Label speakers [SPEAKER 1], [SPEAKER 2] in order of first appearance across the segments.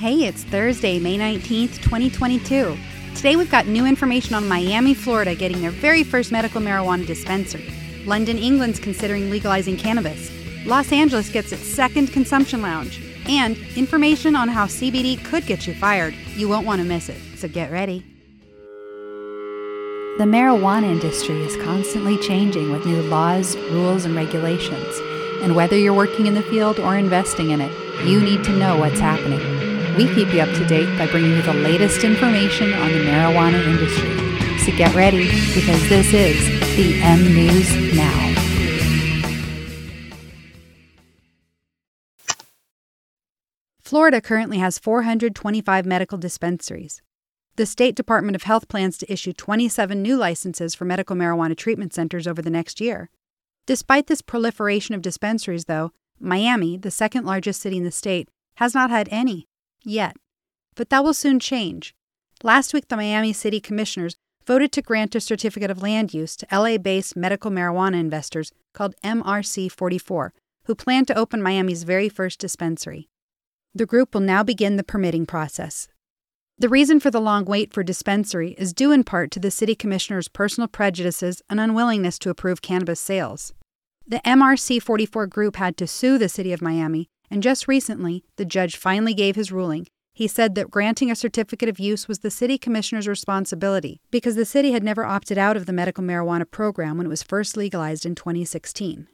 [SPEAKER 1] Hey, it's Thursday, May 19th, 2022. Today we've got new information on Miami, Florida getting their very first medical marijuana dispensary. London, England's considering legalizing cannabis. Los Angeles gets its second consumption lounge. And information on how CBD could get you fired. You won't want to miss it, so get ready. The marijuana industry is constantly changing with new laws, rules, and regulations. And whether you're working in the field or investing in it, you need to know what's happening. We keep you up to date by bringing you the latest information on the marijuana industry. So get ready because this is the M News Now. Florida currently has 425 medical dispensaries. The State Department of Health plans to issue 27 new licenses for medical marijuana treatment centers over the next year. Despite this proliferation of dispensaries, though, Miami, the second largest city in the state, has not had any yet. But that will soon change. Last week, the Miami City Commissioners voted to grant a certificate of land use to LA based medical marijuana investors called MRC 44, who plan to open Miami's very first dispensary. The group will now begin the permitting process. The reason for the long wait for dispensary is due in part to the city commissioner's personal prejudices and unwillingness to approve cannabis sales. The MRC 44 group had to sue the city of Miami and just recently, the judge finally gave his ruling. He said that granting a certificate of use was the city commissioner's responsibility because the city had never opted out of the medical marijuana program when it was first legalized in 2016.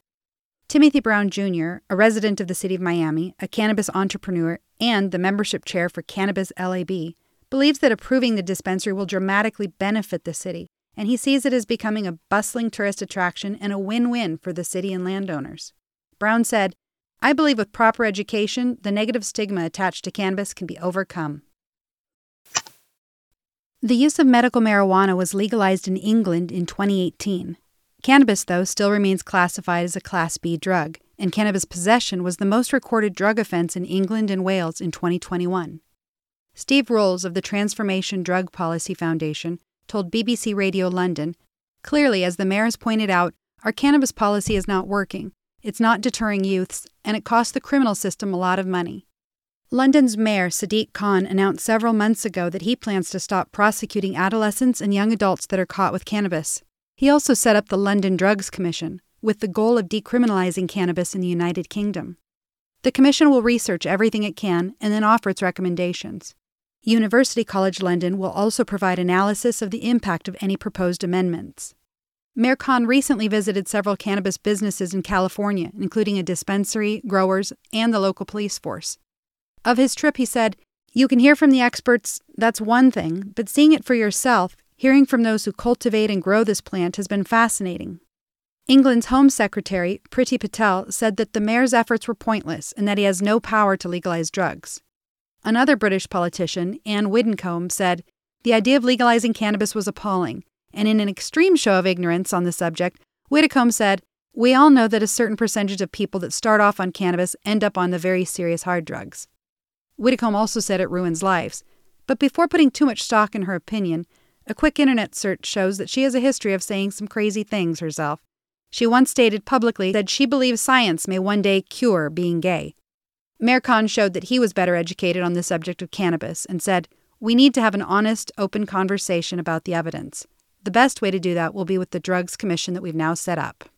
[SPEAKER 1] Timothy Brown Jr., a resident of the city of Miami, a cannabis entrepreneur, and the membership chair for Cannabis LAB, believes that approving the dispensary will dramatically benefit the city, and he sees it as becoming a bustling tourist attraction and a win win for the city and landowners. Brown said, I believe with proper education, the negative stigma attached to cannabis can be overcome. The use of medical marijuana was legalized in England in 2018. Cannabis, though, still remains classified as a Class B drug, and cannabis possession was the most recorded drug offense in England and Wales in 2021. Steve Rolls of the Transformation Drug Policy Foundation told BBC Radio London Clearly, as the mayor has pointed out, our cannabis policy is not working, it's not deterring youths, and it costs the criminal system a lot of money. London's Mayor Sadiq Khan announced several months ago that he plans to stop prosecuting adolescents and young adults that are caught with cannabis. He also set up the London Drugs Commission, with the goal of decriminalizing cannabis in the United Kingdom. The Commission will research everything it can and then offer its recommendations. University College London will also provide analysis of the impact of any proposed amendments. Mayor Khan recently visited several cannabis businesses in California, including a dispensary, growers, and the local police force. Of his trip, he said, You can hear from the experts, that's one thing, but seeing it for yourself, hearing from those who cultivate and grow this plant has been fascinating. England's Home Secretary, Priti Patel, said that the mayor's efforts were pointless and that he has no power to legalize drugs. Another British politician, Anne Widdecombe, said, The idea of legalizing cannabis was appalling and in an extreme show of ignorance on the subject, Widdecombe said, We all know that a certain percentage of people that start off on cannabis end up on the very serious hard drugs. Widdecombe also said it ruins lives. But before putting too much stock in her opinion, a quick internet search shows that she has a history of saying some crazy things herself. She once stated publicly that she believes science may one day cure being gay. Mayor showed that he was better educated on the subject of cannabis and said, We need to have an honest, open conversation about the evidence. The best way to do that will be with the Drugs Commission that we've now set up.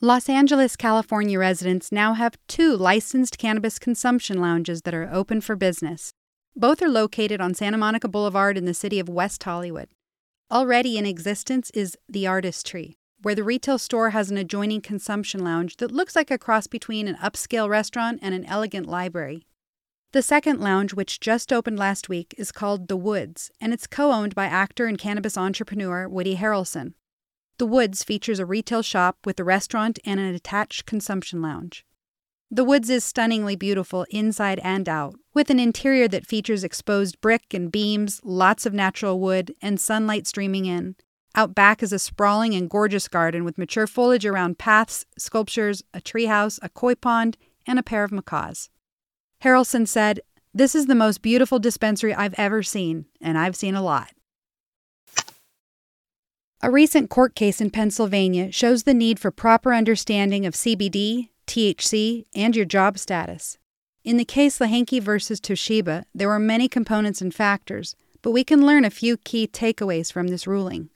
[SPEAKER 1] Los Angeles, California residents now have two licensed cannabis consumption lounges that are open for business. Both are located on Santa Monica Boulevard in the city of West Hollywood. Already in existence is The Artist Tree, where the retail store has an adjoining consumption lounge that looks like a cross between an upscale restaurant and an elegant library. The second lounge, which just opened last week, is called The Woods, and it's co owned by actor and cannabis entrepreneur Woody Harrelson. The Woods features a retail shop with a restaurant and an attached consumption lounge. The Woods is stunningly beautiful inside and out, with an interior that features exposed brick and beams, lots of natural wood, and sunlight streaming in. Out back is a sprawling and gorgeous garden with mature foliage around paths, sculptures, a treehouse, a koi pond, and a pair of macaws. Harrelson said, This is the most beautiful dispensary I've ever seen, and I've seen a lot. A recent court case in Pennsylvania shows the need for proper understanding of CBD, THC, and your job status. In the case Lehanke versus Toshiba, there were many components and factors, but we can learn a few key takeaways from this ruling.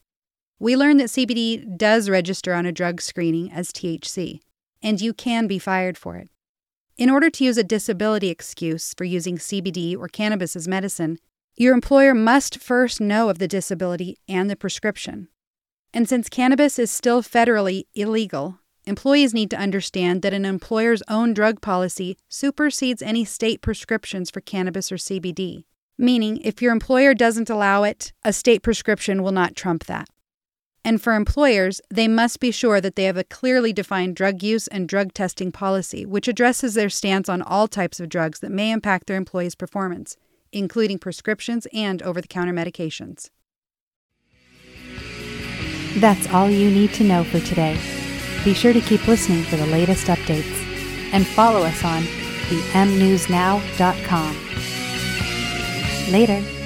[SPEAKER 1] We learned that CBD does register on a drug screening as THC, and you can be fired for it. In order to use a disability excuse for using CBD or cannabis as medicine, your employer must first know of the disability and the prescription. And since cannabis is still federally illegal, employees need to understand that an employer's own drug policy supersedes any state prescriptions for cannabis or CBD. Meaning, if your employer doesn't allow it, a state prescription will not trump that. And for employers, they must be sure that they have a clearly defined drug use and drug testing policy, which addresses their stance on all types of drugs that may impact their employees' performance, including prescriptions and over the counter medications.
[SPEAKER 2] That's all you need to know for today. Be sure to keep listening for the latest updates and follow us on the mnewsnow.com. Later.